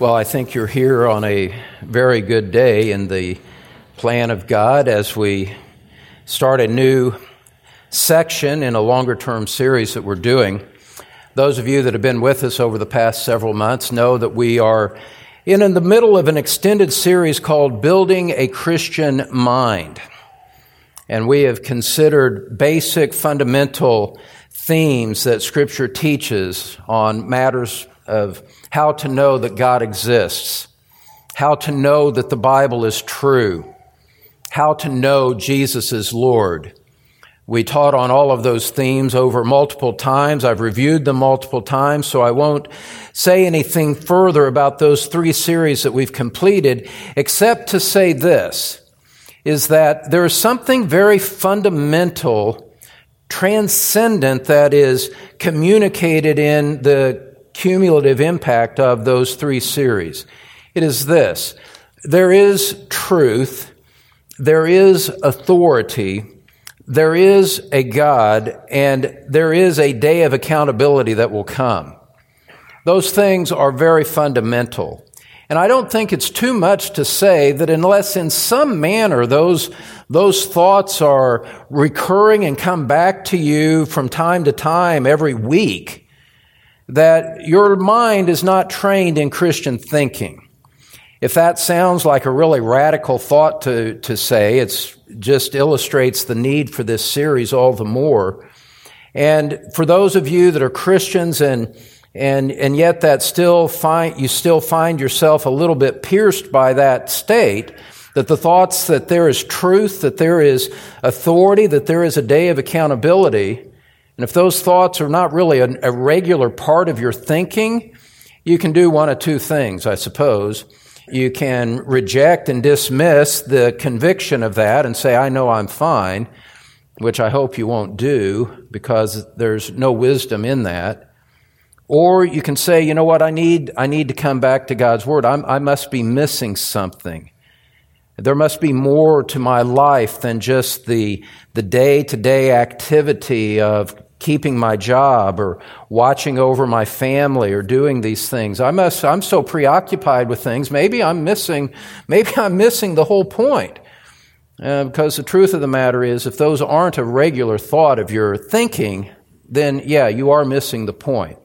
Well, I think you're here on a very good day in the plan of God as we start a new section in a longer term series that we're doing. Those of you that have been with us over the past several months know that we are in, in the middle of an extended series called Building a Christian Mind. And we have considered basic fundamental themes that Scripture teaches on matters of how to know that God exists, how to know that the Bible is true, how to know Jesus is Lord. We taught on all of those themes over multiple times. I've reviewed them multiple times, so I won't say anything further about those three series that we've completed, except to say this, is that there is something very fundamental, transcendent that is communicated in the cumulative impact of those three series. It is this there is truth, there is authority, there is a God, and there is a day of accountability that will come. Those things are very fundamental. And I don't think it's too much to say that unless in some manner those, those thoughts are recurring and come back to you from time to time every week, that your mind is not trained in Christian thinking. If that sounds like a really radical thought to, to say, it just illustrates the need for this series all the more. And for those of you that are Christians and and and yet that still find you still find yourself a little bit pierced by that state that the thoughts that there is truth that there is authority that there is a day of accountability and if those thoughts are not really a, a regular part of your thinking, you can do one of two things, I suppose. You can reject and dismiss the conviction of that and say, I know I'm fine, which I hope you won't do because there's no wisdom in that. Or you can say, you know what, I need, I need to come back to God's Word. I'm, I must be missing something. There must be more to my life than just the, the day to day activity of keeping my job or watching over my family or doing these things. I must, I'm so preoccupied with things. Maybe I'm missing, maybe I'm missing the whole point. Uh, because the truth of the matter is, if those aren't a regular thought of your thinking, then yeah, you are missing the point.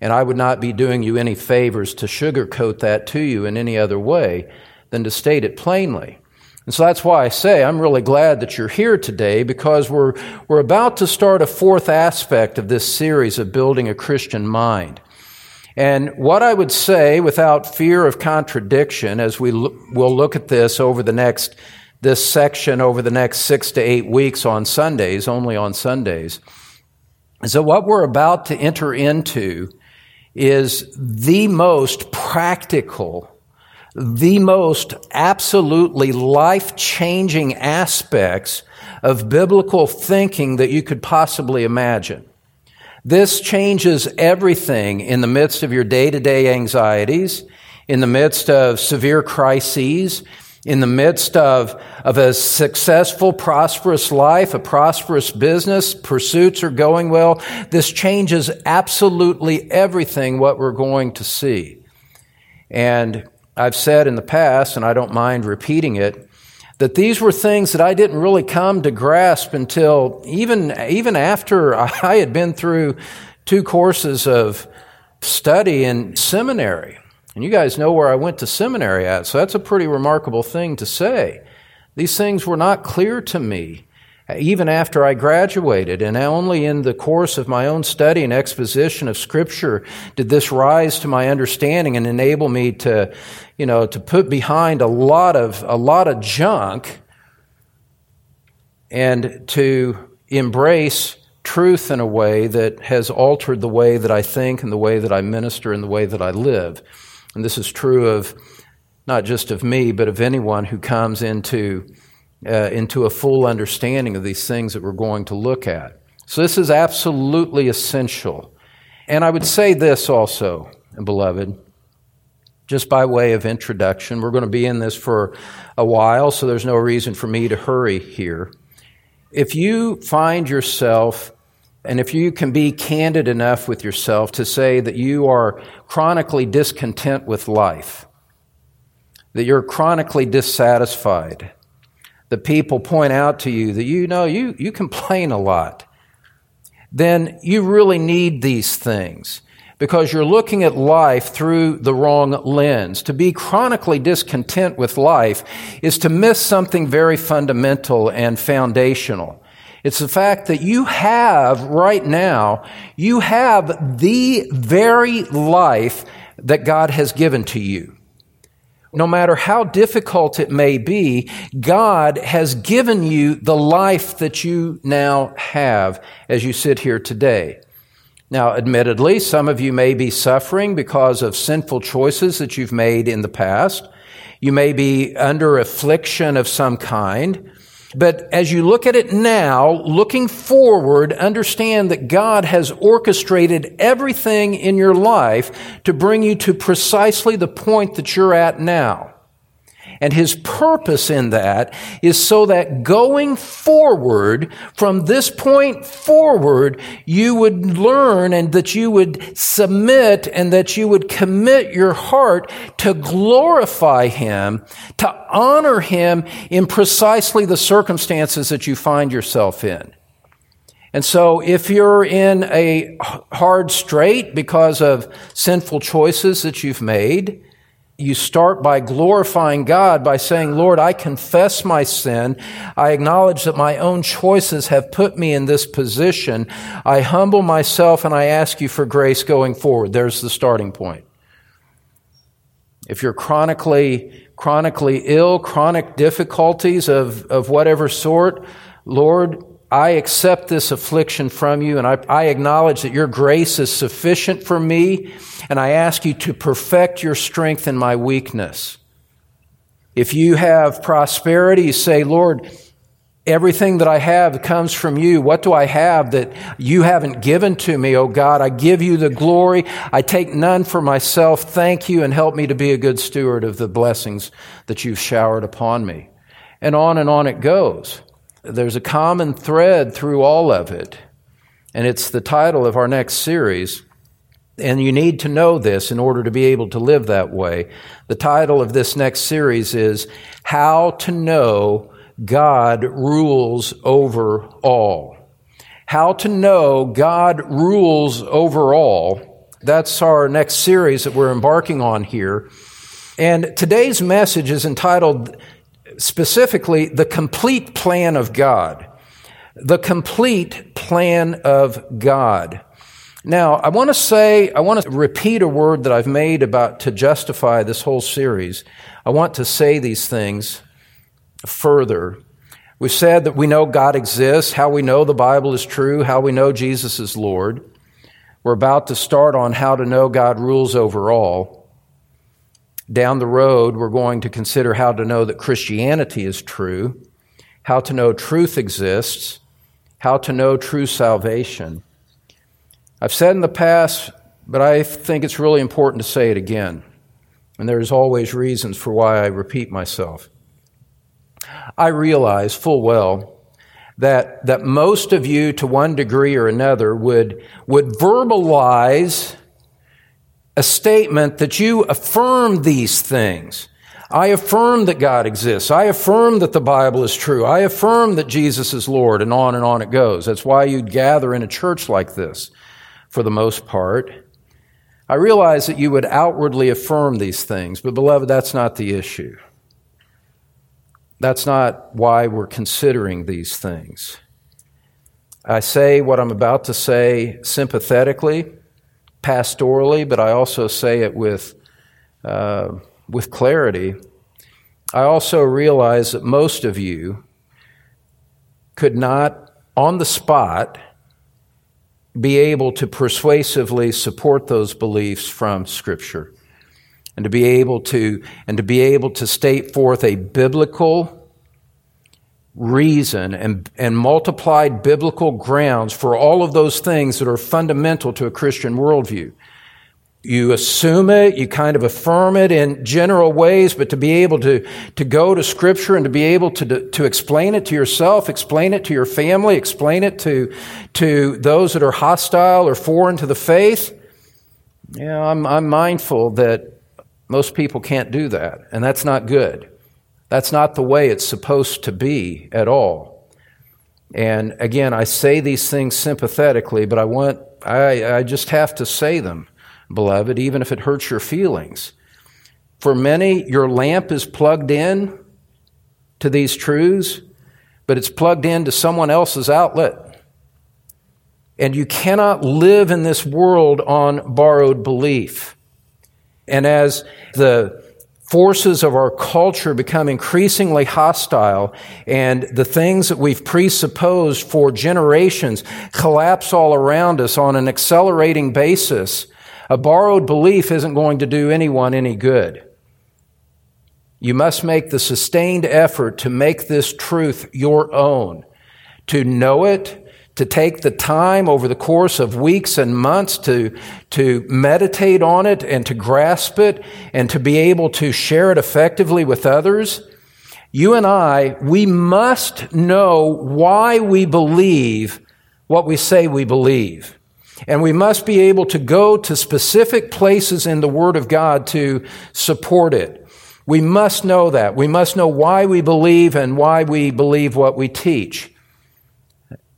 And I would not be doing you any favors to sugarcoat that to you in any other way than to state it plainly. And so that's why I say I'm really glad that you're here today because we're, we're about to start a fourth aspect of this series of building a Christian mind. And what I would say without fear of contradiction as we will look at this over the next, this section over the next six to eight weeks on Sundays, only on Sundays, is that what we're about to enter into is the most practical the most absolutely life changing aspects of biblical thinking that you could possibly imagine. This changes everything in the midst of your day to day anxieties, in the midst of severe crises, in the midst of, of a successful, prosperous life, a prosperous business, pursuits are going well. This changes absolutely everything what we're going to see. And I've said in the past, and I don't mind repeating it, that these were things that I didn't really come to grasp until even, even after I had been through two courses of study in seminary. And you guys know where I went to seminary at, so that's a pretty remarkable thing to say. These things were not clear to me even after I graduated, and only in the course of my own study and exposition of Scripture did this rise to my understanding and enable me to, you know, to put behind a lot of a lot of junk and to embrace truth in a way that has altered the way that I think and the way that I minister and the way that I live. And this is true of not just of me, but of anyone who comes into uh, into a full understanding of these things that we're going to look at. So, this is absolutely essential. And I would say this also, beloved, just by way of introduction. We're going to be in this for a while, so there's no reason for me to hurry here. If you find yourself And if you can be candid enough with yourself to say that you are chronically discontent with life, that you're chronically dissatisfied, that people point out to you that you know you, you complain a lot, then you really need these things because you're looking at life through the wrong lens. To be chronically discontent with life is to miss something very fundamental and foundational. It's the fact that you have right now, you have the very life that God has given to you. No matter how difficult it may be, God has given you the life that you now have as you sit here today. Now, admittedly, some of you may be suffering because of sinful choices that you've made in the past. You may be under affliction of some kind. But as you look at it now, looking forward, understand that God has orchestrated everything in your life to bring you to precisely the point that you're at now. And his purpose in that is so that going forward, from this point forward, you would learn and that you would submit and that you would commit your heart to glorify him, to honor him in precisely the circumstances that you find yourself in. And so if you're in a hard strait because of sinful choices that you've made, you start by glorifying God by saying, Lord, I confess my sin. I acknowledge that my own choices have put me in this position. I humble myself and I ask you for grace going forward. There's the starting point. If you're chronically, chronically ill, chronic difficulties of, of whatever sort, Lord, I accept this affliction from you and I, I, acknowledge that your grace is sufficient for me and I ask you to perfect your strength in my weakness. If you have prosperity, say, Lord, everything that I have comes from you. What do I have that you haven't given to me, oh God? I give you the glory. I take none for myself. Thank you and help me to be a good steward of the blessings that you've showered upon me. And on and on it goes. There's a common thread through all of it, and it's the title of our next series. And you need to know this in order to be able to live that way. The title of this next series is How to Know God Rules Over All. How to Know God Rules Over All. That's our next series that we're embarking on here. And today's message is entitled specifically the complete plan of God. The complete plan of God. Now, I want to say, I want to repeat a word that I've made about to justify this whole series. I want to say these things further. We've said that we know God exists, how we know the Bible is true, how we know Jesus is Lord. We're about to start on how to know God rules over all. Down the road, we're going to consider how to know that Christianity is true, how to know truth exists, how to know true salvation. I've said in the past, but I think it's really important to say it again. And there's always reasons for why I repeat myself. I realize full well that, that most of you, to one degree or another, would, would verbalize a statement that you affirm these things. I affirm that God exists. I affirm that the Bible is true. I affirm that Jesus is Lord, and on and on it goes. That's why you'd gather in a church like this, for the most part. I realize that you would outwardly affirm these things, but beloved, that's not the issue. That's not why we're considering these things. I say what I'm about to say sympathetically pastorally, but I also say it with, uh, with clarity. I also realize that most of you could not, on the spot, be able to persuasively support those beliefs from Scripture and to be able to and to be able to state forth a biblical reason and, and multiplied biblical grounds for all of those things that are fundamental to a Christian worldview. you assume it, you kind of affirm it in general ways, but to be able to, to go to scripture and to be able to, to explain it to yourself, explain it to your family, explain it to, to those that are hostile or foreign to the faith, yeah, I'm, I'm mindful that most people can't do that, and that's not good. That's not the way it's supposed to be at all. And again, I say these things sympathetically, but I want, I, I just have to say them beloved, even if it hurts your feelings. For many, your lamp is plugged in to these truths, but it's plugged into someone else's outlet. And you cannot live in this world on borrowed belief. And as the forces of our culture become increasingly hostile and the things that we've presupposed for generations collapse all around us on an accelerating basis, a borrowed belief isn't going to do anyone any good. You must make the sustained effort to make this truth your own, to know it, to take the time over the course of weeks and months to, to meditate on it and to grasp it and to be able to share it effectively with others. You and I, we must know why we believe what we say we believe. And we must be able to go to specific places in the Word of God to support it. We must know that. We must know why we believe and why we believe what we teach.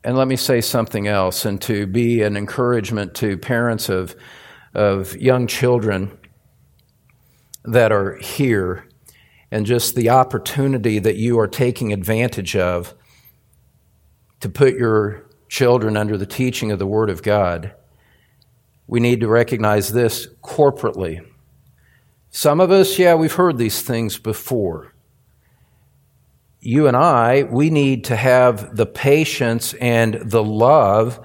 And let me say something else, and to be an encouragement to parents of, of young children that are here, and just the opportunity that you are taking advantage of to put your children under the teaching of the Word of God, we need to recognize this corporately. Some of us, yeah, we've heard these things before. You and I, we need to have the patience and the love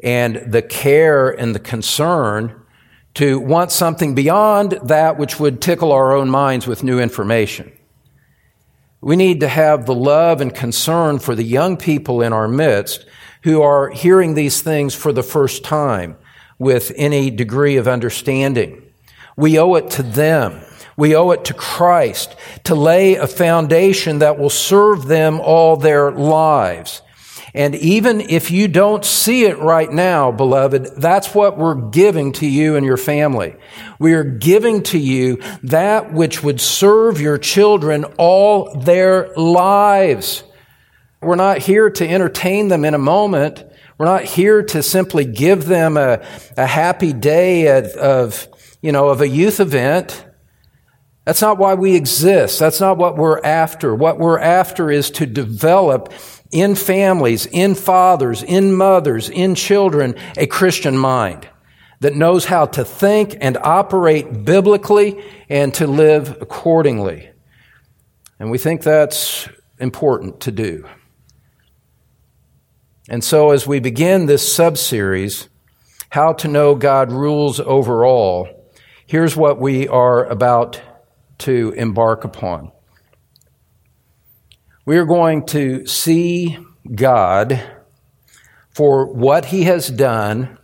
and the care and the concern to want something beyond that which would tickle our own minds with new information. We need to have the love and concern for the young people in our midst who are hearing these things for the first time with any degree of understanding. We owe it to them. We owe it to Christ to lay a foundation that will serve them all their lives. And even if you don't see it right now, beloved, that's what we're giving to you and your family. We are giving to you that which would serve your children all their lives. We're not here to entertain them in a moment. We're not here to simply give them a, a happy day of, of, you know, of a youth event. That's not why we exist. That's not what we're after. What we're after is to develop in families, in fathers, in mothers, in children, a Christian mind that knows how to think and operate biblically and to live accordingly. And we think that's important to do. And so, as we begin this subseries, How to Know God Rules Over All, here's what we are about to embark upon. We are going to see God for what He has done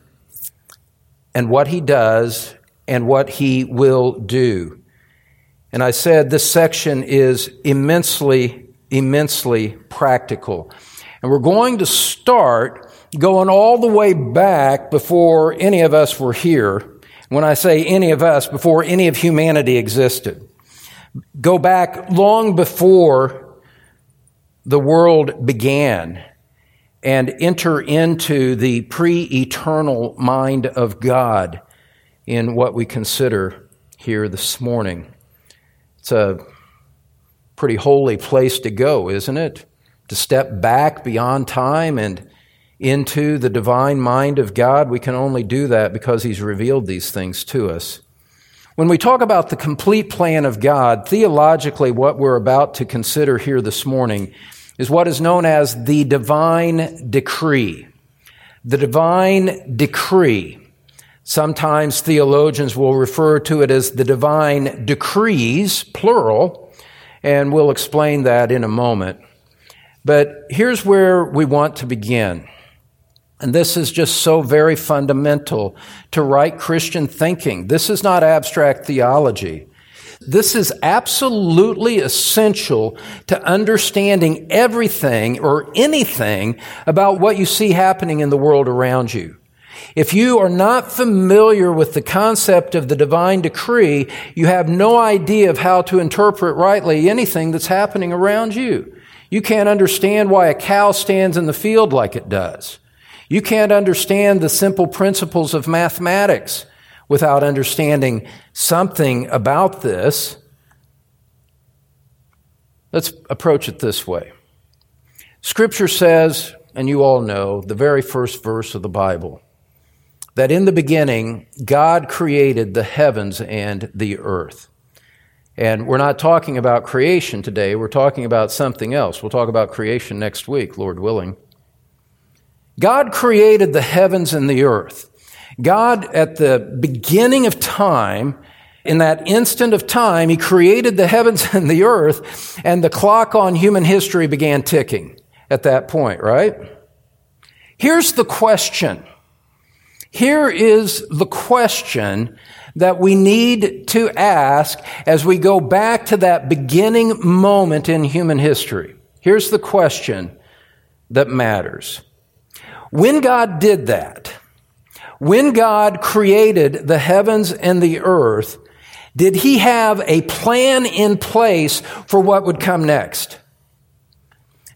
and what He does and what He will do. And I said this section is immensely, immensely practical. And we're going to start going all the way back before any of us were here. When I say any of us, before any of humanity existed. Go back long before the world began and enter into the pre eternal mind of God in what we consider here this morning. It's a pretty holy place to go, isn't it? to step back beyond time and into the divine mind of God, we can only do that because He's revealed these things to us. When we talk about the complete plan of God, theologically, what we're about to consider here this morning is what is known as the divine decree. The divine decree. Sometimes theologians will refer to it as the divine decrees, plural, and we'll explain that in a moment. But here's where we want to begin. And this is just so very fundamental to right Christian thinking. This is not abstract theology. This is absolutely essential to understanding everything or anything about what you see happening in the world around you. If you are not familiar with the concept of the divine decree, you have no idea of how to interpret rightly anything that's happening around you. You can't understand why a cow stands in the field like it does. You can't understand the simple principles of mathematics without understanding something about this. Let's approach it this way. Scripture says, and you all know, the very first verse of the Bible, that in the beginning, God created the heavens and the earth. And we're not talking about creation today, we're talking about something else. We'll talk about creation next week, Lord willing. God created the heavens and the earth. God, at the beginning of time, in that instant of time, He created the heavens and the earth, and the clock on human history began ticking at that point, right? Here's the question. Here is the question that we need to ask as we go back to that beginning moment in human history. Here's the question that matters. When God did that, when God created the heavens and the earth, did he have a plan in place for what would come next?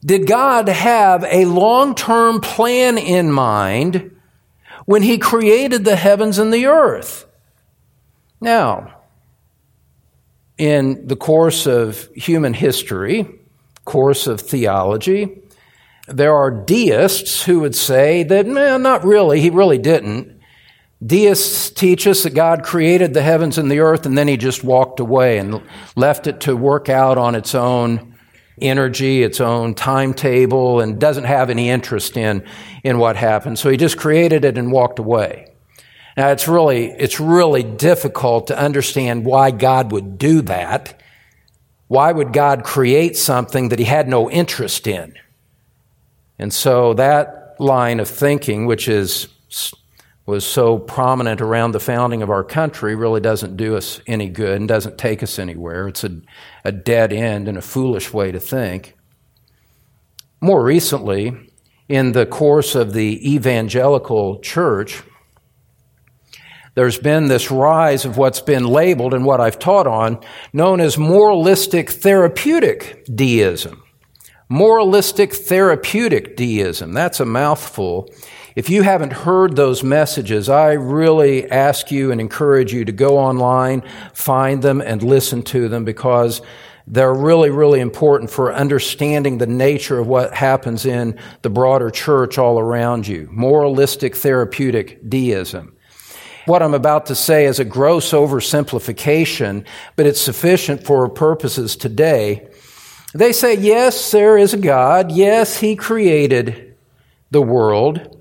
Did God have a long term plan in mind when he created the heavens and the earth? Now, in the course of human history, course of theology, there are deists who would say that, man, not really, he really didn't. Deists teach us that God created the heavens and the earth and then he just walked away and left it to work out on its own energy, its own timetable, and doesn't have any interest in, in what happened. So he just created it and walked away. Now it's really, it's really difficult to understand why God would do that. Why would God create something that he had no interest in? And so that line of thinking, which is was so prominent around the founding of our country really doesn't do us any good and doesn't take us anywhere. It's a, a dead end and a foolish way to think. More recently, in the course of the evangelical church, there's been this rise of what's been labeled and what I've taught on, known as moralistic therapeutic deism. Moralistic therapeutic deism. That's a mouthful. If you haven't heard those messages, I really ask you and encourage you to go online, find them, and listen to them because they're really, really important for understanding the nature of what happens in the broader church all around you. Moralistic therapeutic deism. What I'm about to say is a gross oversimplification, but it's sufficient for purposes today. They say, yes, there is a God. Yes, He created the world.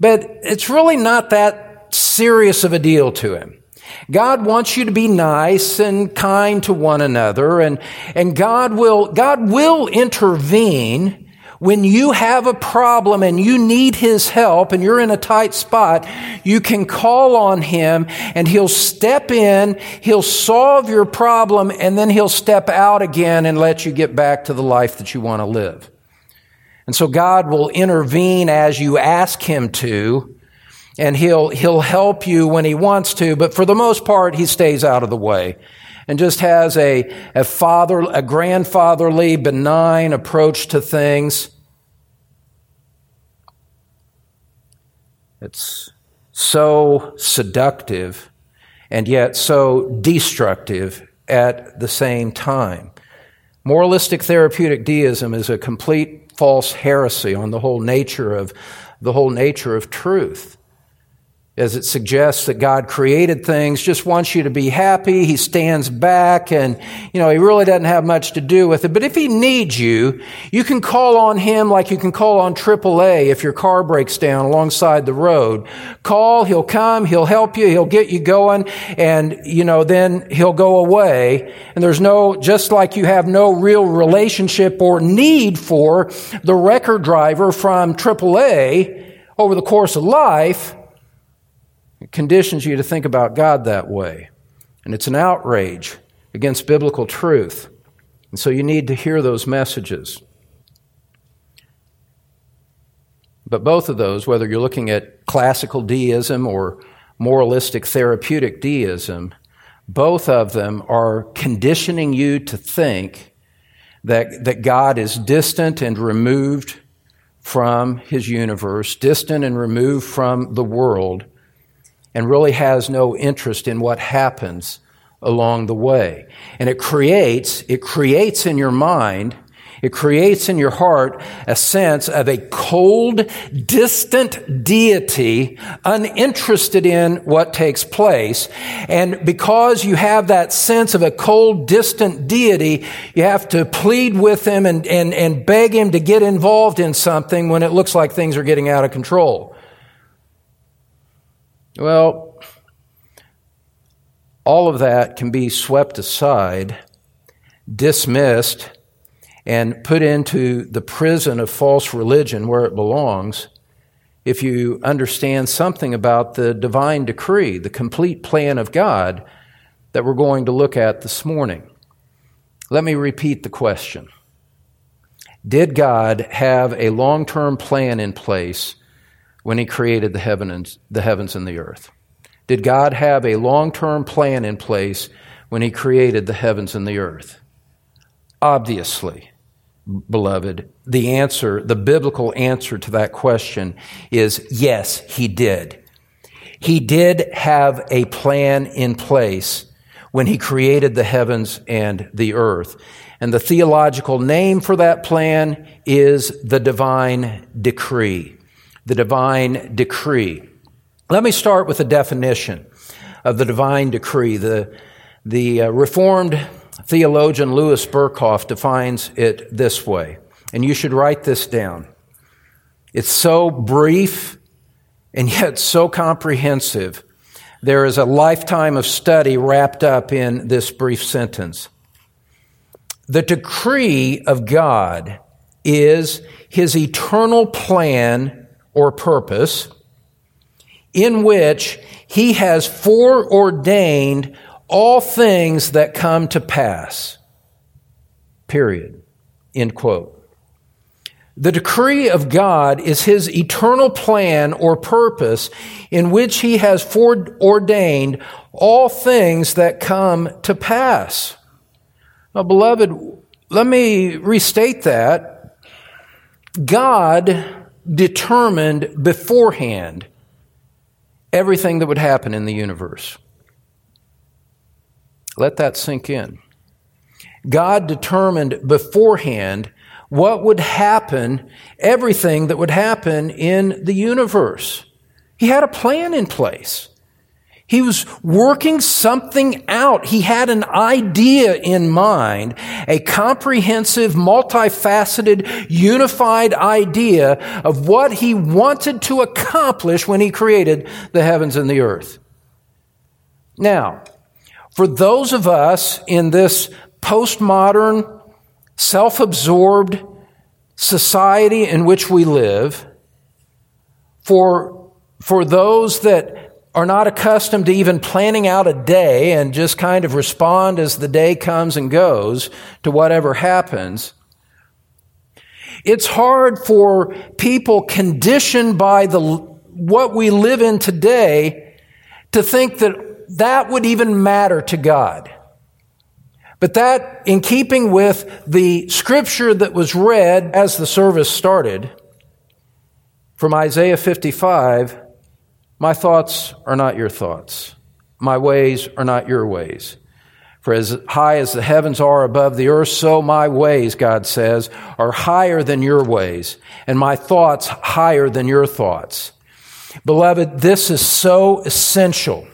But it's really not that serious of a deal to Him. God wants you to be nice and kind to one another and, and God will, God will intervene when you have a problem and you need His help and you're in a tight spot, you can call on Him and He'll step in, He'll solve your problem, and then He'll step out again and let you get back to the life that you want to live. And so God will intervene as you ask Him to, and He'll, He'll help you when He wants to, but for the most part, He stays out of the way and just has a, a father, a grandfatherly, benign approach to things. It's so seductive and yet so destructive at the same time. Moralistic therapeutic deism is a complete false heresy on the whole nature of the whole nature of truth as it suggests that God created things, just wants you to be happy. He stands back and, you know, he really doesn't have much to do with it. But if he needs you, you can call on him like you can call on AAA if your car breaks down alongside the road. Call, he'll come, he'll help you, he'll get you going, and, you know, then he'll go away. And there's no, just like you have no real relationship or need for the record driver from AAA, over the course of life, conditions you to think about God that way. And it's an outrage against biblical truth. And so you need to hear those messages. But both of those, whether you're looking at classical deism or moralistic therapeutic deism, both of them are conditioning you to think that, that God is distant and removed from his universe, distant and removed from the world, and really has no interest in what happens along the way. And it creates, it creates in your mind it creates in your heart a sense of a cold, distant deity uninterested in what takes place. And because you have that sense of a cold, distant deity, you have to plead with him and, and, and beg him to get involved in something when it looks like things are getting out of control. Well, all of that can be swept aside, dismissed, and put into the prison of false religion where it belongs if you understand something about the divine decree, the complete plan of God that we're going to look at this morning. Let me repeat the question Did God have a long term plan in place when He created the heavens, the heavens and the earth? Did God have a long term plan in place when He created the heavens and the earth? Obviously beloved, the answer, the biblical answer to that question is yes, he did. He did have a plan in place when he created the heavens and the earth. And the theological name for that plan is the divine decree. The divine decree. Let me start with a definition of the divine decree. The, the uh, Reformed Theologian Louis Berkhof defines it this way, and you should write this down. It's so brief and yet so comprehensive. There is a lifetime of study wrapped up in this brief sentence. The decree of God is his eternal plan or purpose in which he has foreordained all things that come to pass. Period. End quote. The decree of God is his eternal plan or purpose in which he has foreordained all things that come to pass. Now, beloved, let me restate that. God determined beforehand everything that would happen in the universe. Let that sink in. God determined beforehand what would happen, everything that would happen in the universe. He had a plan in place. He was working something out. He had an idea in mind, a comprehensive, multifaceted, unified idea of what he wanted to accomplish when he created the heavens and the earth. Now, for those of us in this postmodern, self absorbed society in which we live, for, for those that are not accustomed to even planning out a day and just kind of respond as the day comes and goes to whatever happens, it's hard for people conditioned by the, what we live in today to think that that would even matter to God. But that, in keeping with the scripture that was read as the service started from Isaiah 55, my thoughts are not your thoughts. My ways are not your ways. For as high as the heavens are above the earth, so my ways, God says, are higher than your ways, and my thoughts higher than your thoughts. Beloved, this is so essential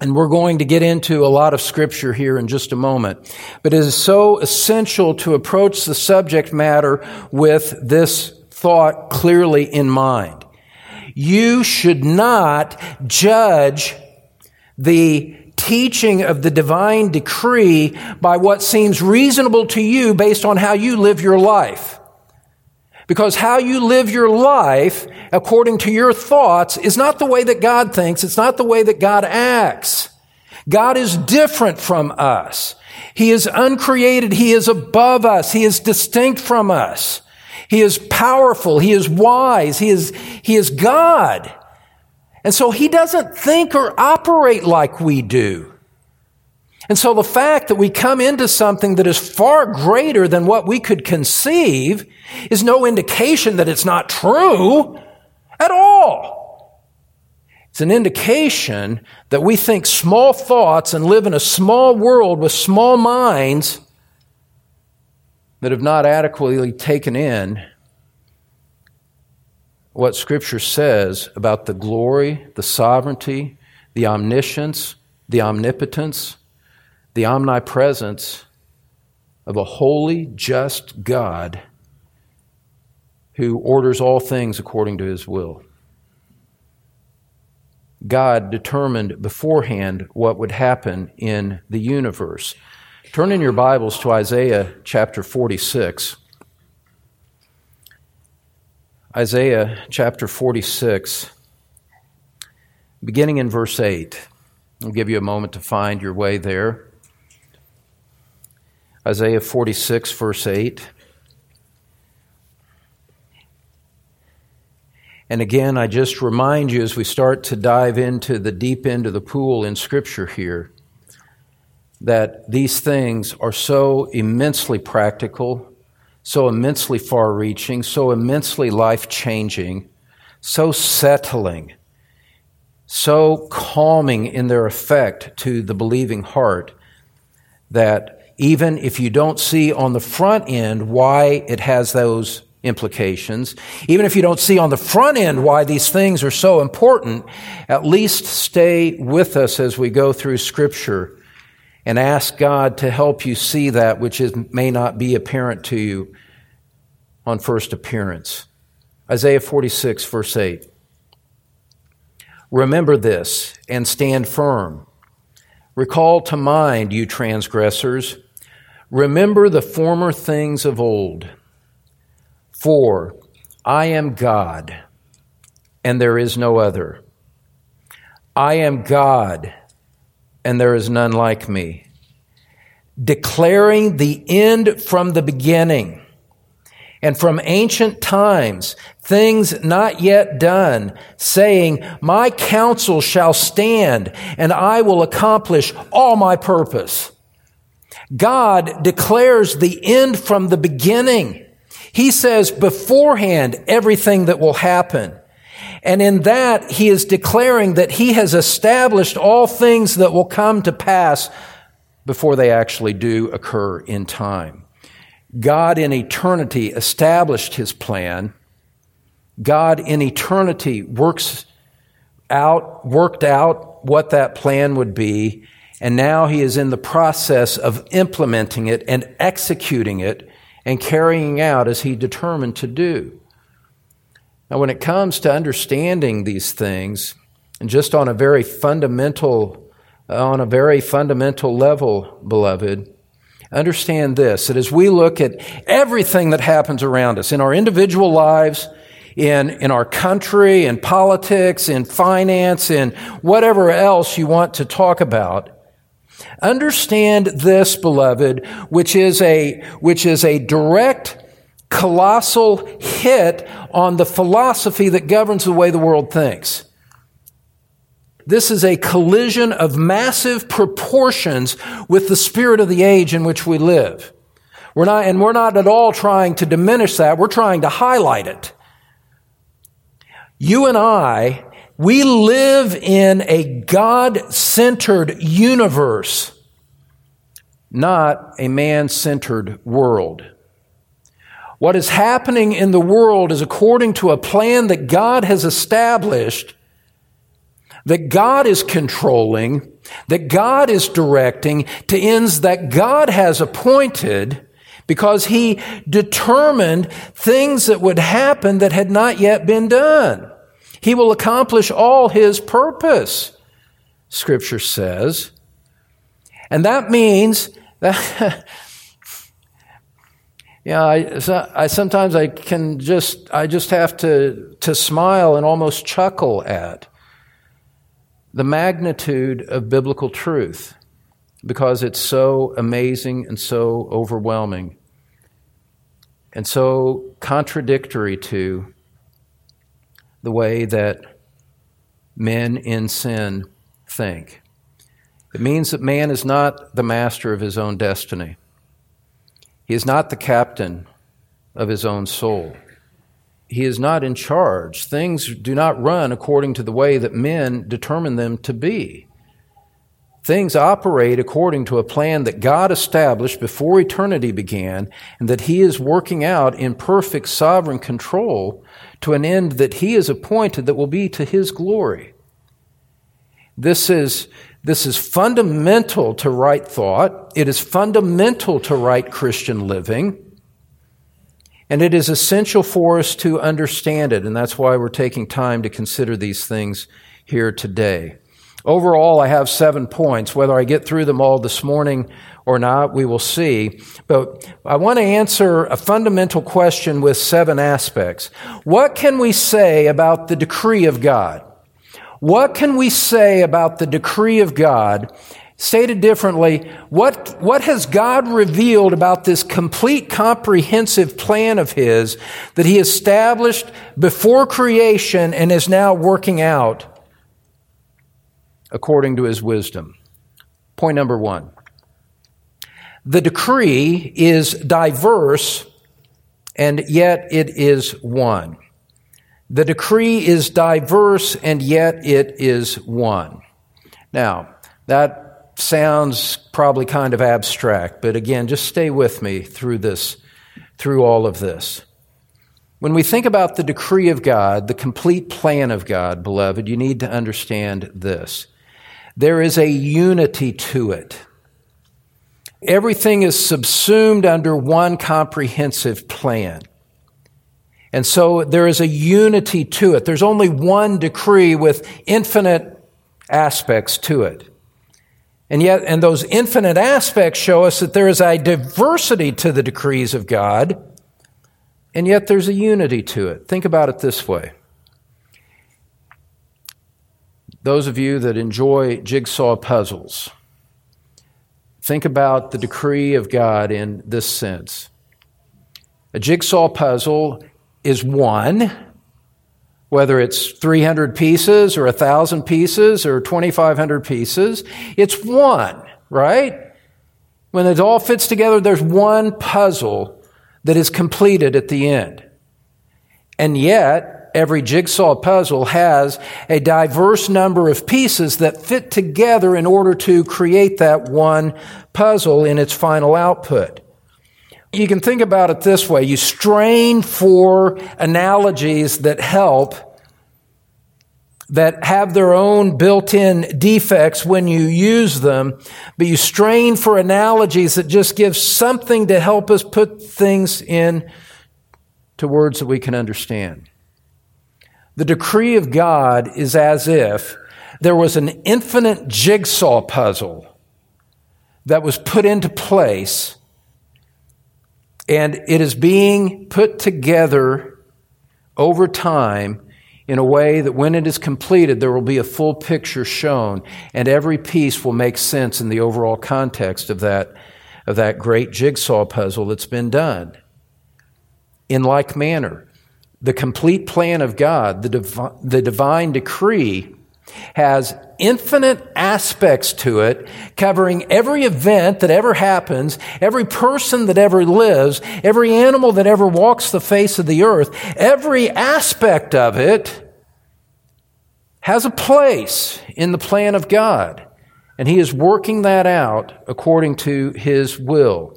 and we're going to get into a lot of scripture here in just a moment. But it is so essential to approach the subject matter with this thought clearly in mind. You should not judge the teaching of the divine decree by what seems reasonable to you based on how you live your life. Because how you live your life according to your thoughts is not the way that God thinks. It's not the way that God acts. God is different from us. He is uncreated. He is above us. He is distinct from us. He is powerful. He is wise. He is, he is God. And so he doesn't think or operate like we do. And so the fact that we come into something that is far greater than what we could conceive is no indication that it's not true at all. It's an indication that we think small thoughts and live in a small world with small minds that have not adequately taken in what Scripture says about the glory, the sovereignty, the omniscience, the omnipotence, the omnipresence of a holy, just God who orders all things according to his will. God determined beforehand what would happen in the universe. Turn in your Bibles to Isaiah chapter 46. Isaiah chapter 46, beginning in verse 8. I'll give you a moment to find your way there. Isaiah 46, verse 8. And again, I just remind you as we start to dive into the deep end of the pool in Scripture here that these things are so immensely practical, so immensely far reaching, so immensely life changing, so settling, so calming in their effect to the believing heart that even if you don't see on the front end why it has those implications, even if you don't see on the front end why these things are so important, at least stay with us as we go through Scripture and ask God to help you see that which is, may not be apparent to you on first appearance. Isaiah 46, verse 8. Remember this and stand firm. Recall to mind, you transgressors, Remember the former things of old. For I am God, and there is no other. I am God, and there is none like me. Declaring the end from the beginning, and from ancient times, things not yet done, saying, My counsel shall stand, and I will accomplish all my purpose. God declares the end from the beginning. He says beforehand everything that will happen. And in that, he is declaring that he has established all things that will come to pass before they actually do occur in time. God in eternity established his plan. God in eternity works out, worked out what that plan would be and now he is in the process of implementing it and executing it and carrying out as he determined to do. Now, when it comes to understanding these things, and just on a very fundamental, on a very fundamental level, beloved, understand this that as we look at everything that happens around us in our individual lives, in, in our country, in politics, in finance, in whatever else you want to talk about, Understand this, beloved, which is a, which is a direct, colossal hit on the philosophy that governs the way the world thinks. This is a collision of massive proportions with the spirit of the age in which we live. We're not, and we're not at all trying to diminish that. We're trying to highlight it. You and I we live in a God centered universe, not a man centered world. What is happening in the world is according to a plan that God has established, that God is controlling, that God is directing to ends that God has appointed because he determined things that would happen that had not yet been done. He will accomplish all his purpose, Scripture says. And that means that Yeah, I, I sometimes I can just I just have to to smile and almost chuckle at the magnitude of biblical truth because it's so amazing and so overwhelming and so contradictory to the way that men in sin think. It means that man is not the master of his own destiny. He is not the captain of his own soul. He is not in charge. Things do not run according to the way that men determine them to be. Things operate according to a plan that God established before eternity began and that He is working out in perfect sovereign control to an end that He has appointed that will be to His glory. This is this is fundamental to right thought. It is fundamental to right Christian living. And it is essential for us to understand it. And that's why we're taking time to consider these things here today. Overall, I have seven points. Whether I get through them all this morning or not, we will see. But I want to answer a fundamental question with seven aspects. What can we say about the decree of God? What can we say about the decree of God? Stated differently, what, what has God revealed about this complete comprehensive plan of His that He established before creation and is now working out according to His wisdom? Point number one. The decree is diverse and yet it is one. The decree is diverse and yet it is one. Now, that sounds probably kind of abstract, but again, just stay with me through this, through all of this. When we think about the decree of God, the complete plan of God, beloved, you need to understand this. There is a unity to it. Everything is subsumed under one comprehensive plan. And so there is a unity to it. There's only one decree with infinite aspects to it. And yet, and those infinite aspects show us that there is a diversity to the decrees of God, and yet there's a unity to it. Think about it this way. Those of you that enjoy jigsaw puzzles, think about the decree of God in this sense. A jigsaw puzzle is one, whether it's 300 pieces or 1,000 pieces or 2,500 pieces, it's one, right? When it all fits together, there's one puzzle that is completed at the end. And yet, every jigsaw puzzle has a diverse number of pieces that fit together in order to create that one puzzle in its final output. You can think about it this way. You strain for analogies that help, that have their own built in defects when you use them, but you strain for analogies that just give something to help us put things in to words that we can understand. The decree of God is as if there was an infinite jigsaw puzzle that was put into place and it is being put together over time in a way that when it is completed, there will be a full picture shown, and every piece will make sense in the overall context of that, of that great jigsaw puzzle that's been done. In like manner, the complete plan of God, the, the divine decree, has infinite aspects to it, covering every event that ever happens, every person that ever lives, every animal that ever walks the face of the earth. Every aspect of it has a place in the plan of God. And He is working that out according to His will.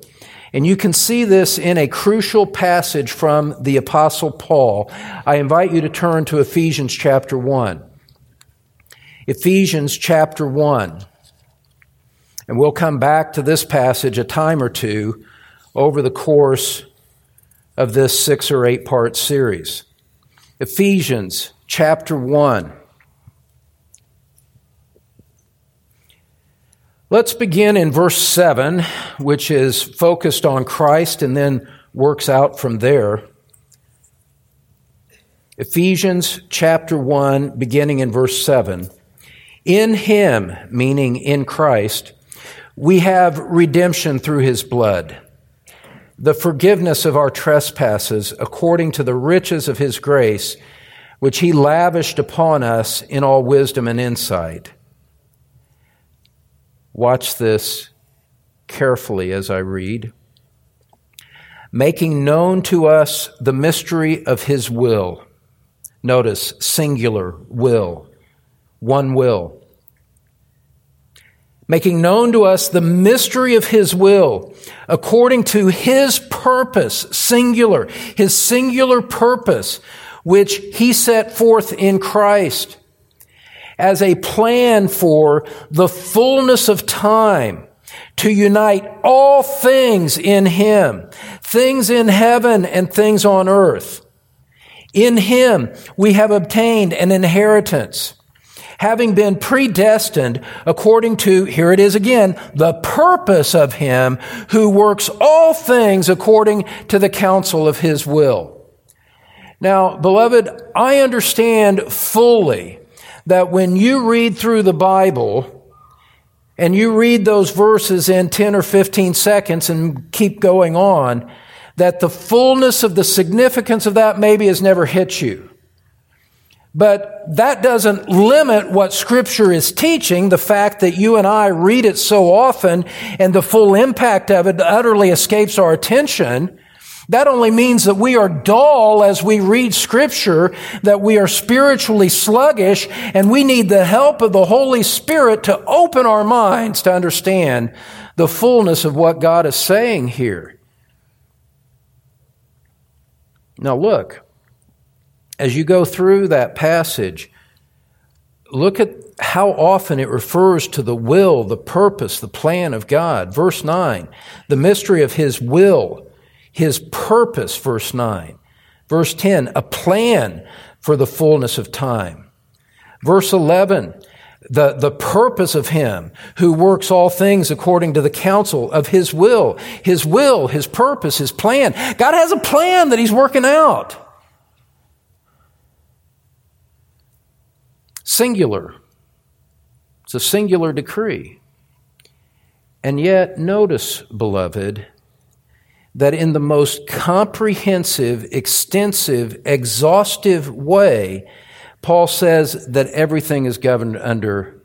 And you can see this in a crucial passage from the Apostle Paul. I invite you to turn to Ephesians chapter 1. Ephesians chapter 1. And we'll come back to this passage a time or two over the course of this six or eight part series. Ephesians chapter 1. Let's begin in verse 7, which is focused on Christ, and then works out from there. Ephesians chapter 1, beginning in verse 7. In him, meaning in Christ, we have redemption through his blood, the forgiveness of our trespasses according to the riches of his grace, which he lavished upon us in all wisdom and insight. Watch this carefully as I read. Making known to us the mystery of his will. Notice singular will, one will making known to us the mystery of His will, according to His purpose, singular, His singular purpose, which He set forth in Christ as a plan for the fullness of time to unite all things in Him, things in heaven and things on earth. In Him we have obtained an inheritance having been predestined according to, here it is again, the purpose of him who works all things according to the counsel of his will. Now, beloved, I understand fully that when you read through the Bible, and you read those verses in 10 or 15 seconds and keep going on, that the fullness of the significance of that maybe has never hit you. But that doesn't limit what Scripture is teaching, the fact that you and I read it so often and the full impact of it utterly escapes our attention. That only means that we are dull as we read Scripture, that we are spiritually sluggish, and we need the help of the Holy Spirit to open our minds to understand the fullness of what God is saying here. Now, look as you go through that passage, look at how often it refers to the will, the purpose, the plan of God. Verse 9, the mystery of His will, His purpose, verse 9. Verse 10, a plan for the fullness of time. Verse 11, the, the purpose of Him who works all things according to the counsel of His will. His will, His purpose, His plan. God has a plan that He's working out. Singular. It's a singular decree. And yet, notice, beloved, that in the most comprehensive, extensive, exhaustive way, Paul says that everything is governed under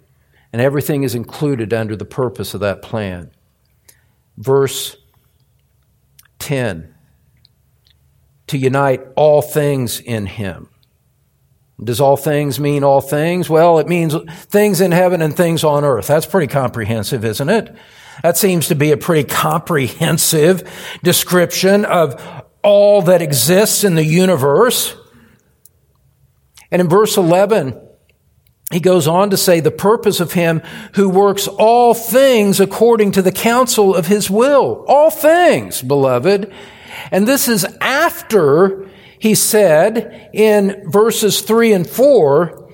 and everything is included under the purpose of that plan. Verse 10 to unite all things in him. Does all things mean all things? Well, it means things in heaven and things on earth. That's pretty comprehensive, isn't it? That seems to be a pretty comprehensive description of all that exists in the universe. And in verse 11, he goes on to say the purpose of him who works all things according to the counsel of his will. All things, beloved. And this is after he said in verses 3 and 4,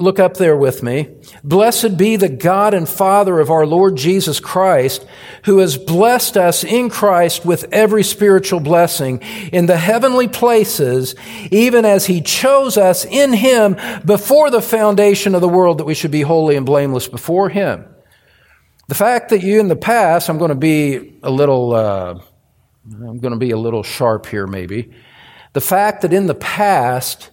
look up there with me. Blessed be the God and Father of our Lord Jesus Christ, who has blessed us in Christ with every spiritual blessing in the heavenly places, even as he chose us in him before the foundation of the world that we should be holy and blameless before him. The fact that you in the past, I'm going to be a little, uh, I'm going to be a little sharp here maybe. The fact that in the past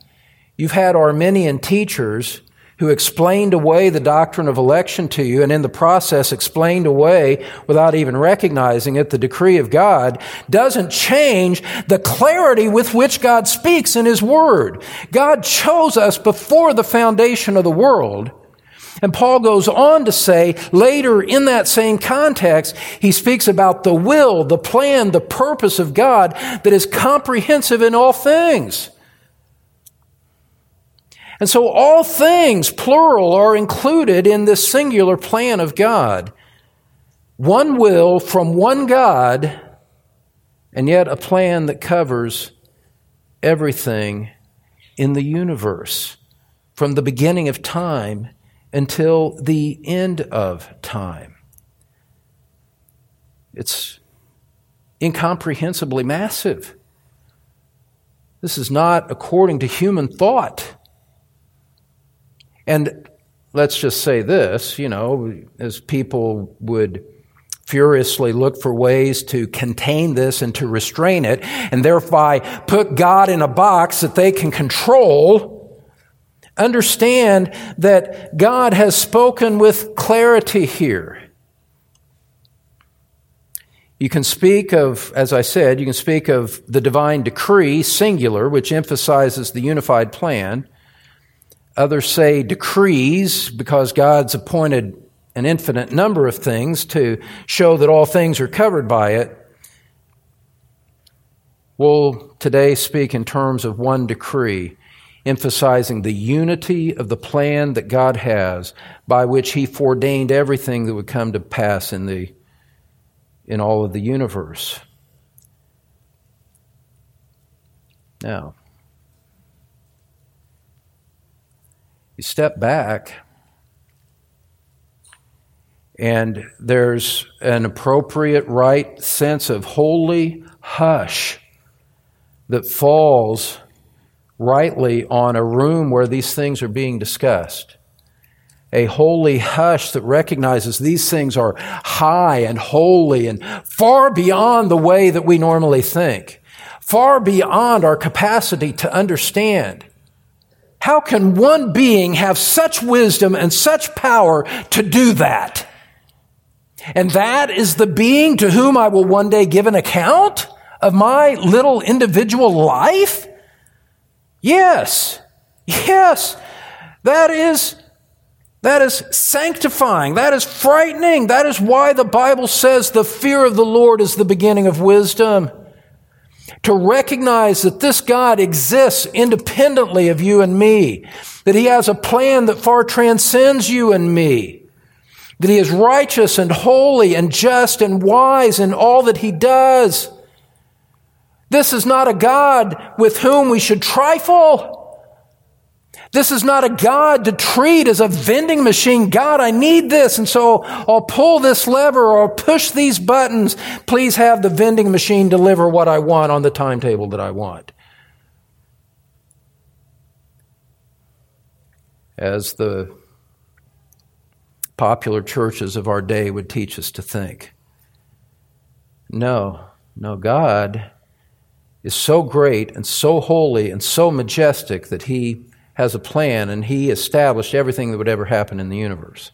you've had Arminian teachers who explained away the doctrine of election to you and in the process explained away without even recognizing it the decree of God doesn't change the clarity with which God speaks in His Word. God chose us before the foundation of the world and Paul goes on to say later in that same context, he speaks about the will, the plan, the purpose of God that is comprehensive in all things. And so all things, plural, are included in this singular plan of God. One will from one God, and yet a plan that covers everything in the universe from the beginning of time until the end of time. It's incomprehensibly massive. This is not according to human thought. And let's just say this, you know, as people would furiously look for ways to contain this and to restrain it, and thereby put God in a box that they can control, understand that God has spoken with clarity here. You can speak of, as I said, you can speak of the divine decree, singular, which emphasizes the unified plan. Others say decrees because God's appointed an infinite number of things to show that all things are covered by it. We'll today speak in terms of one decree, emphasizing the unity of the plan that God has by which He foreordained everything that would come to pass in, the, in all of the universe. Now, you step back and there's an appropriate, right sense of holy hush that falls rightly on a room where these things are being discussed. A holy hush that recognizes these things are high and holy and far beyond the way that we normally think, far beyond our capacity to understand. How can one being have such wisdom and such power to do that? And that is the being to whom I will one day give an account of my little individual life? Yes. Yes. That is, that is sanctifying. That is frightening. That is why the Bible says the fear of the Lord is the beginning of wisdom. To recognize that this God exists independently of you and me, that He has a plan that far transcends you and me that he is righteous and holy and just and wise in all that he does. This is not a God with whom we should trifle. This is not a God to treat as a vending machine. God, I need this, and so I'll pull this lever or push these buttons. Please have the vending machine deliver what I want on the timetable that I want. As the popular churches of our day would teach us to think. No, no, God is so great and so holy and so majestic that He has a plan and He established everything that would ever happen in the universe.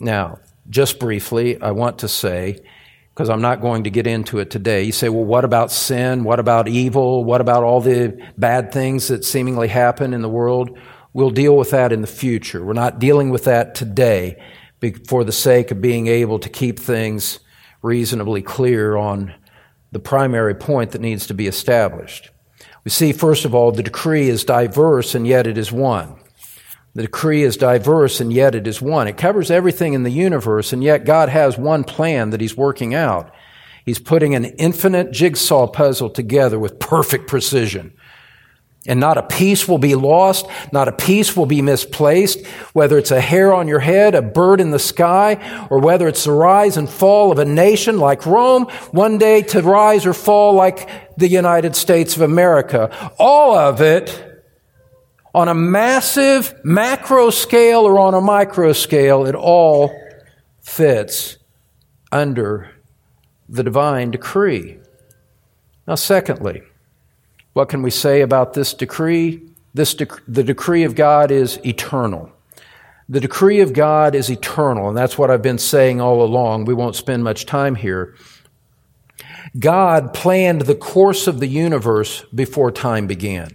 Now, just briefly, I want to say, because I'm not going to get into it today, you say, well, what about sin? What about evil? What about all the bad things that seemingly happen in the world? We'll deal with that in the future. We're not dealing with that today for the sake of being able to keep things reasonably clear on the primary point that needs to be established. We see, first of all, the decree is diverse and yet it is one. The decree is diverse and yet it is one. It covers everything in the universe and yet God has one plan that He's working out. He's putting an infinite jigsaw puzzle together with perfect precision. And not a piece will be lost, not a piece will be misplaced, whether it's a hair on your head, a bird in the sky, or whether it's the rise and fall of a nation like Rome, one day to rise or fall like the United States of America. All of it on a massive macro scale or on a micro scale, it all fits under the divine decree. Now, secondly, what can we say about this decree? This dec- the decree of God is eternal. The decree of God is eternal, and that's what I've been saying all along. We won't spend much time here. God planned the course of the universe before time began.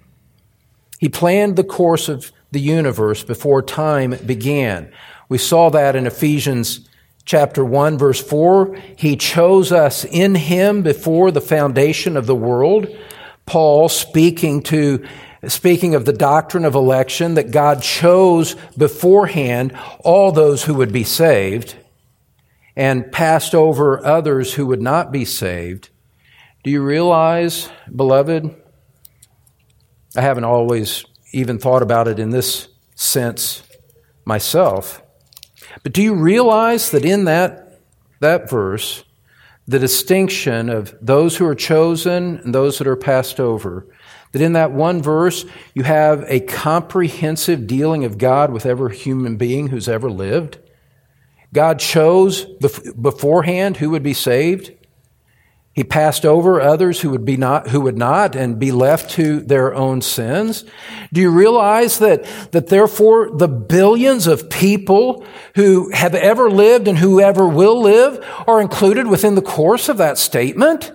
He planned the course of the universe before time began. We saw that in Ephesians chapter 1 verse 4. He chose us in him before the foundation of the world Paul speaking to speaking of the doctrine of election that God chose beforehand all those who would be saved and passed over others who would not be saved. Do you realize, beloved? I haven't always even thought about it in this sense myself. But do you realize that in that, that verse, the distinction of those who are chosen and those that are passed over. That in that one verse, you have a comprehensive dealing of God with every human being who's ever lived. God chose beforehand who would be saved. He passed over others who would be not, who would not and be left to their own sins. Do you realize that, that therefore the billions of people who have ever lived and who ever will live are included within the course of that statement?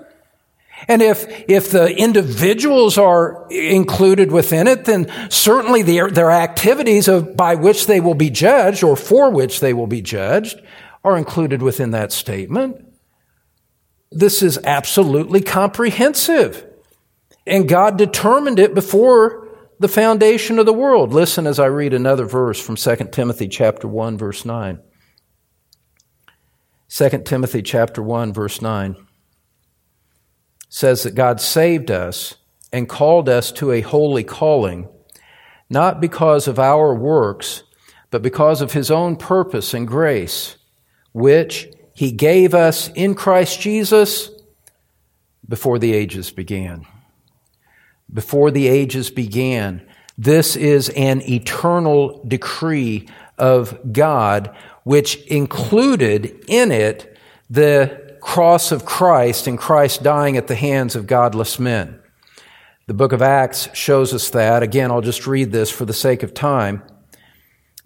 And if, if the individuals are included within it, then certainly their, their activities of, by which they will be judged or for which they will be judged are included within that statement. This is absolutely comprehensive. And God determined it before the foundation of the world. Listen as I read another verse from 2 Timothy chapter 1 verse 9. 2 Timothy chapter 1 verse 9 says that God saved us and called us to a holy calling, not because of our works, but because of his own purpose and grace, which he gave us in Christ Jesus before the ages began. Before the ages began. This is an eternal decree of God, which included in it the cross of Christ and Christ dying at the hands of godless men. The book of Acts shows us that. Again, I'll just read this for the sake of time.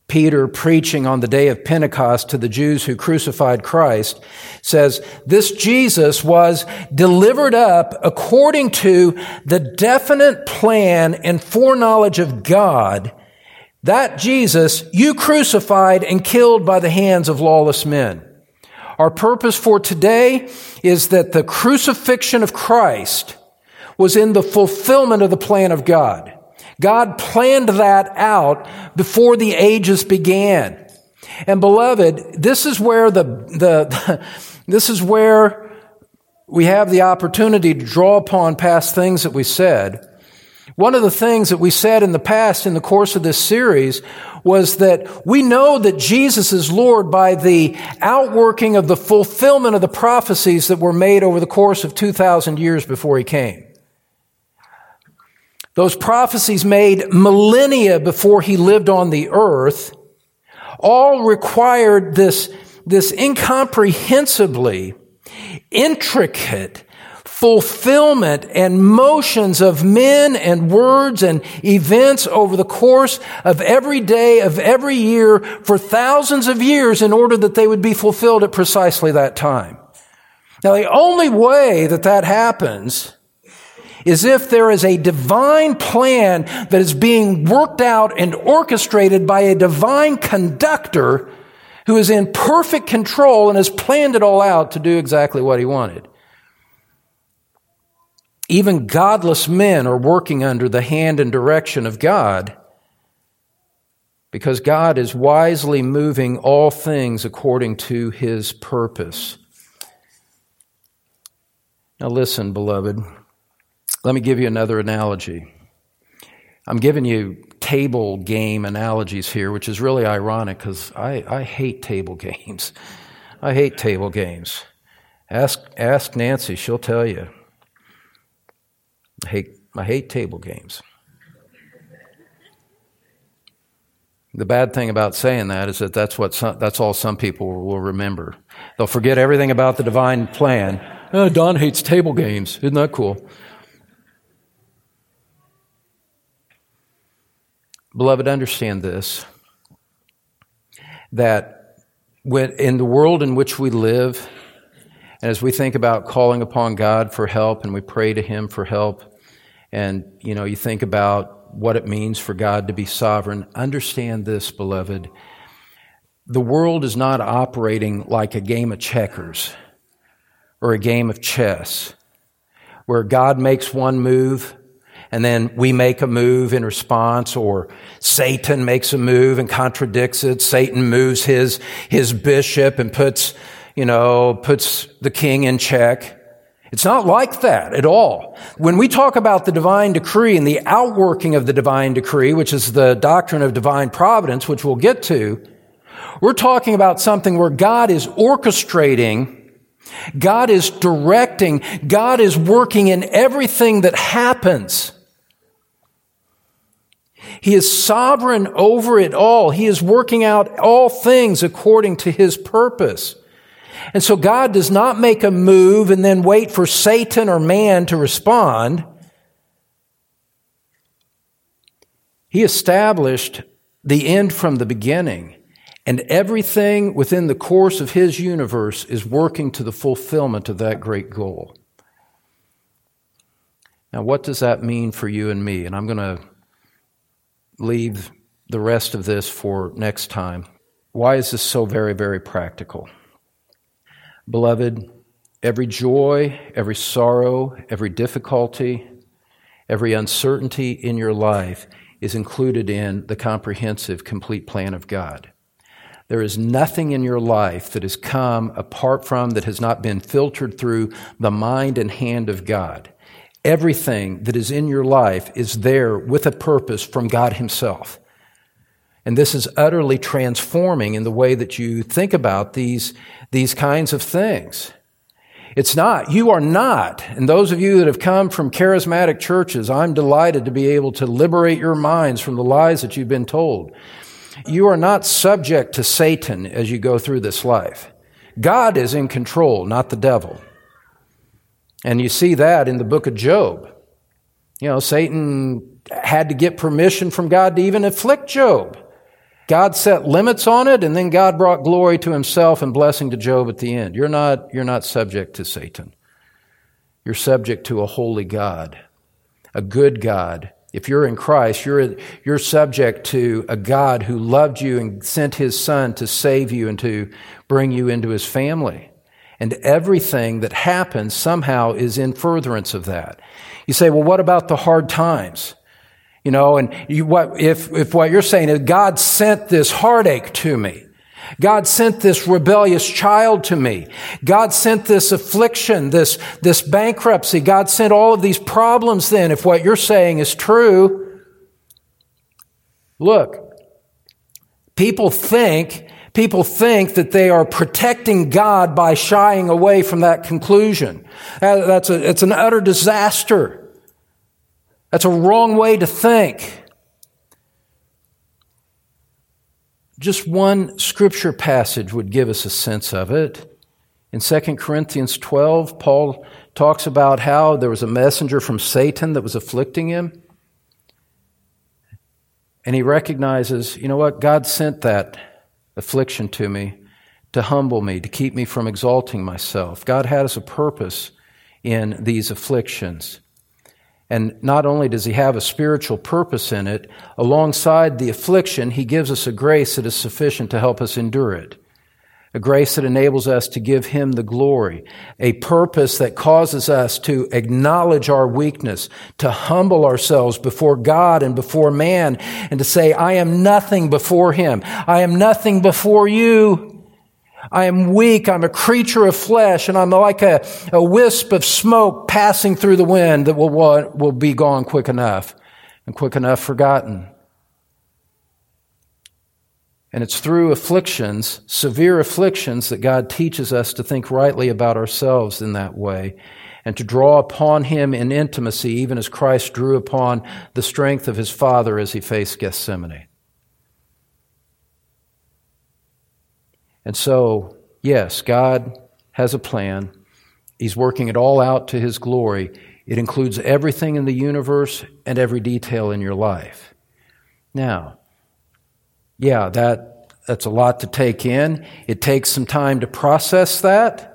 Peter preaching on the day of Pentecost to the Jews who crucified Christ says, this Jesus was delivered up according to the definite plan and foreknowledge of God. That Jesus you crucified and killed by the hands of lawless men. Our purpose for today is that the crucifixion of Christ was in the fulfillment of the plan of God. God planned that out before the ages began. And beloved, this is where the, the, this is where we have the opportunity to draw upon past things that we said. One of the things that we said in the past in the course of this series was that we know that Jesus is Lord by the outworking of the fulfillment of the prophecies that were made over the course of 2,000 years before he came. Those prophecies made millennia before he lived on the earth all required this, this incomprehensibly intricate fulfillment and motions of men and words and events over the course of every day of every year for thousands of years in order that they would be fulfilled at precisely that time. Now, the only way that that happens is if there is a divine plan that is being worked out and orchestrated by a divine conductor who is in perfect control and has planned it all out to do exactly what he wanted. Even godless men are working under the hand and direction of God because God is wisely moving all things according to his purpose. Now, listen, beloved. Let me give you another analogy. I'm giving you table game analogies here, which is really ironic because I, I hate table games. I hate table games. Ask, ask Nancy, she'll tell you. I hate, I hate table games. The bad thing about saying that is that that's, what some, that's all some people will remember. They'll forget everything about the divine plan. Oh, Don hates table games. Isn't that cool? Beloved, understand this that when, in the world in which we live, and as we think about calling upon God for help and we pray to Him for help, and you know, you think about what it means for God to be sovereign, understand this, beloved. The world is not operating like a game of checkers or a game of chess where God makes one move and then we make a move in response or Satan makes a move and contradicts it. Satan moves his, his bishop and puts, you know, puts the king in check. It's not like that at all. When we talk about the divine decree and the outworking of the divine decree, which is the doctrine of divine providence, which we'll get to, we're talking about something where God is orchestrating God is directing. God is working in everything that happens. He is sovereign over it all. He is working out all things according to his purpose. And so God does not make a move and then wait for Satan or man to respond. He established the end from the beginning, and everything within the course of his universe is working to the fulfillment of that great goal. Now, what does that mean for you and me? And I'm going to leave the rest of this for next time. Why is this so very, very practical? Beloved, every joy, every sorrow, every difficulty, every uncertainty in your life is included in the comprehensive, complete plan of God. There is nothing in your life that has come apart from, that has not been filtered through the mind and hand of God. Everything that is in your life is there with a purpose from God Himself. And this is utterly transforming in the way that you think about these, these kinds of things. It's not. You are not. And those of you that have come from charismatic churches, I'm delighted to be able to liberate your minds from the lies that you've been told. You are not subject to Satan as you go through this life. God is in control, not the devil. And you see that in the book of Job. You know, Satan had to get permission from God to even afflict Job. God set limits on it, and then God brought glory to himself and blessing to Job at the end. You're not, you're not subject to Satan. You're subject to a holy God, a good God. If you're in Christ, you're, you're subject to a God who loved you and sent his son to save you and to bring you into his family. And everything that happens somehow is in furtherance of that. You say, well, what about the hard times? You know, and you, what, if, if what you're saying is God sent this heartache to me. God sent this rebellious child to me. God sent this affliction, this, this bankruptcy. God sent all of these problems then. If what you're saying is true, look, people think People think that they are protecting God by shying away from that conclusion. Uh, that's a, it's an utter disaster. That's a wrong way to think. Just one scripture passage would give us a sense of it. In 2 Corinthians 12, Paul talks about how there was a messenger from Satan that was afflicting him. And he recognizes, you know what? God sent that affliction to me to humble me, to keep me from exalting myself. God has a purpose in these afflictions. And not only does He have a spiritual purpose in it, alongside the affliction, He gives us a grace that is sufficient to help us endure it a grace that enables us to give Him the glory, a purpose that causes us to acknowledge our weakness, to humble ourselves before God and before man, and to say, I am nothing before Him. I am nothing before you. I am weak. I'm a creature of flesh, and I'm like a, a wisp of smoke passing through the wind that will, will be gone quick enough and quick enough forgotten. And it's through afflictions, severe afflictions, that God teaches us to think rightly about ourselves in that way and to draw upon Him in intimacy, even as Christ drew upon the strength of His Father as He faced Gethsemane. And so, yes, God has a plan. He's working it all out to His glory. It includes everything in the universe and every detail in your life. Now, yeah, that, that's a lot to take in. It takes some time to process that.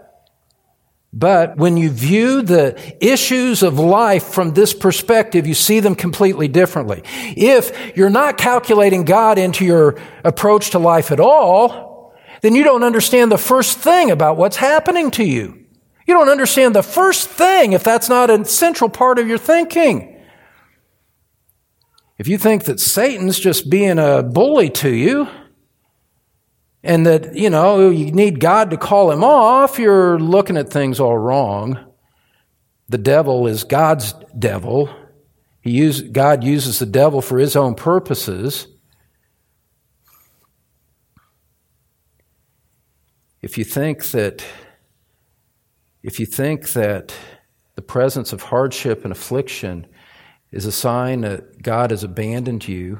But when you view the issues of life from this perspective, you see them completely differently. If you're not calculating God into your approach to life at all, then you don't understand the first thing about what's happening to you. You don't understand the first thing if that's not a central part of your thinking. If you think that Satan's just being a bully to you, and that, you know, you need God to call him off, you're looking at things all wrong. The devil is God's devil. He use, God uses the devil for his own purposes. If you think that if you think that the presence of hardship and affliction is a sign that God has abandoned you,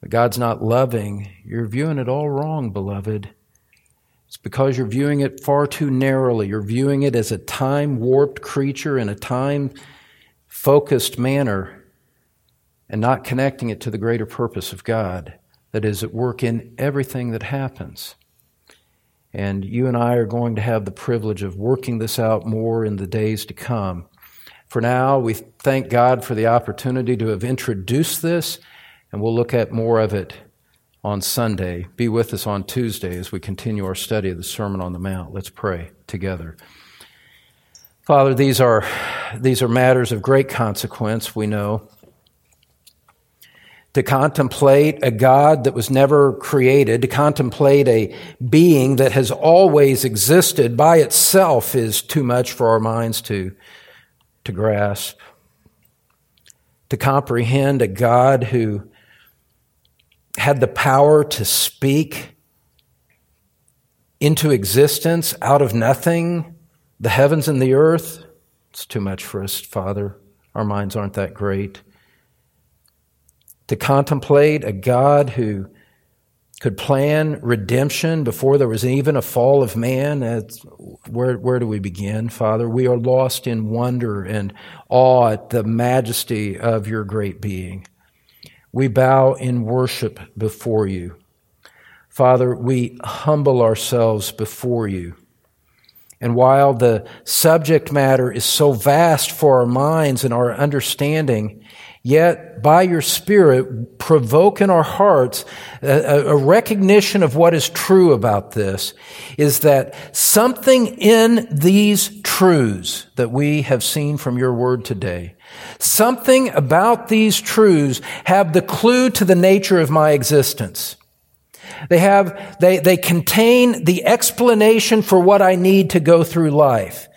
that God's not loving, you're viewing it all wrong, beloved. It's because you're viewing it far too narrowly. You're viewing it as a time warped creature in a time focused manner and not connecting it to the greater purpose of God that is at work in everything that happens. And you and I are going to have the privilege of working this out more in the days to come. For now, we thank God for the opportunity to have introduced this, and we'll look at more of it on Sunday. Be with us on Tuesday as we continue our study of the Sermon on the Mount. Let's pray together. Father, these are, these are matters of great consequence, we know to contemplate a God that was never created, to contemplate a being that has always existed by itself is too much for our minds to, to grasp. To comprehend a God who had the power to speak into existence out of nothing, the heavens and the earth, it's too much for us, Father. Our minds aren't that great to contemplate a God who could plan redemption before there was even a fall of man. where, where do we begin, Father? We are lost in wonder and awe at the majesty of your great being. We bow in worship before you. Father, we humble ourselves before you. And while the subject matter is so vast for our minds and our understanding, Yet, by your Spirit, provoke in our hearts a, a, recognition of what is true about this is that something in these truths that we have seen from your word today, something about these truths have the clue to the nature of my existence. They have, they, they contain the explanation for what I need to go through life.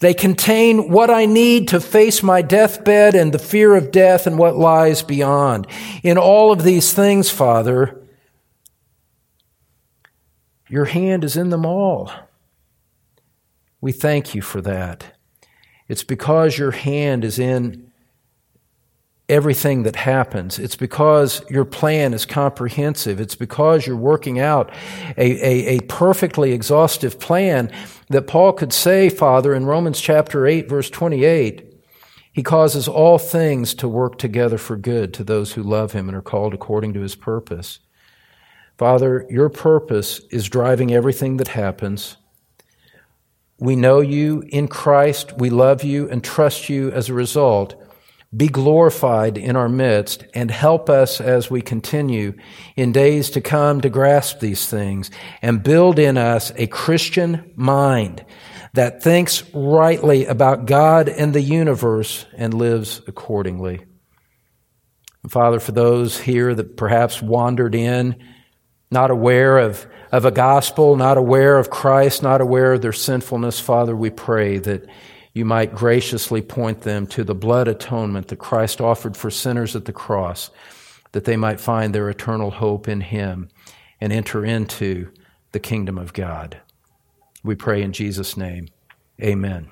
They contain what I need to face my deathbed and the fear of death and what lies beyond. In all of these things, Father, your hand is in them all. We thank you for that. It's because your hand is in everything that happens. It's because your plan is comprehensive. It's because you're working out a, a, a, perfectly exhaustive plan that Paul could say, Father, in Romans chapter 8, verse 28, he causes all things to work together for good to those who love him and are called according to his purpose. Father, your purpose is driving everything that happens. We know you in Christ. We love you and trust you as a result be glorified in our midst and help us as we continue in days to come to grasp these things and build in us a Christian mind that thinks rightly about God and the universe and lives accordingly. Father, for those here that perhaps wandered in, not aware of, of a gospel, not aware of Christ, not aware of their sinfulness, Father, we pray that you might graciously point them to the blood atonement that Christ offered for sinners at the cross, that they might find their eternal hope in Him and enter into the kingdom of God. We pray in Jesus' name. Amen.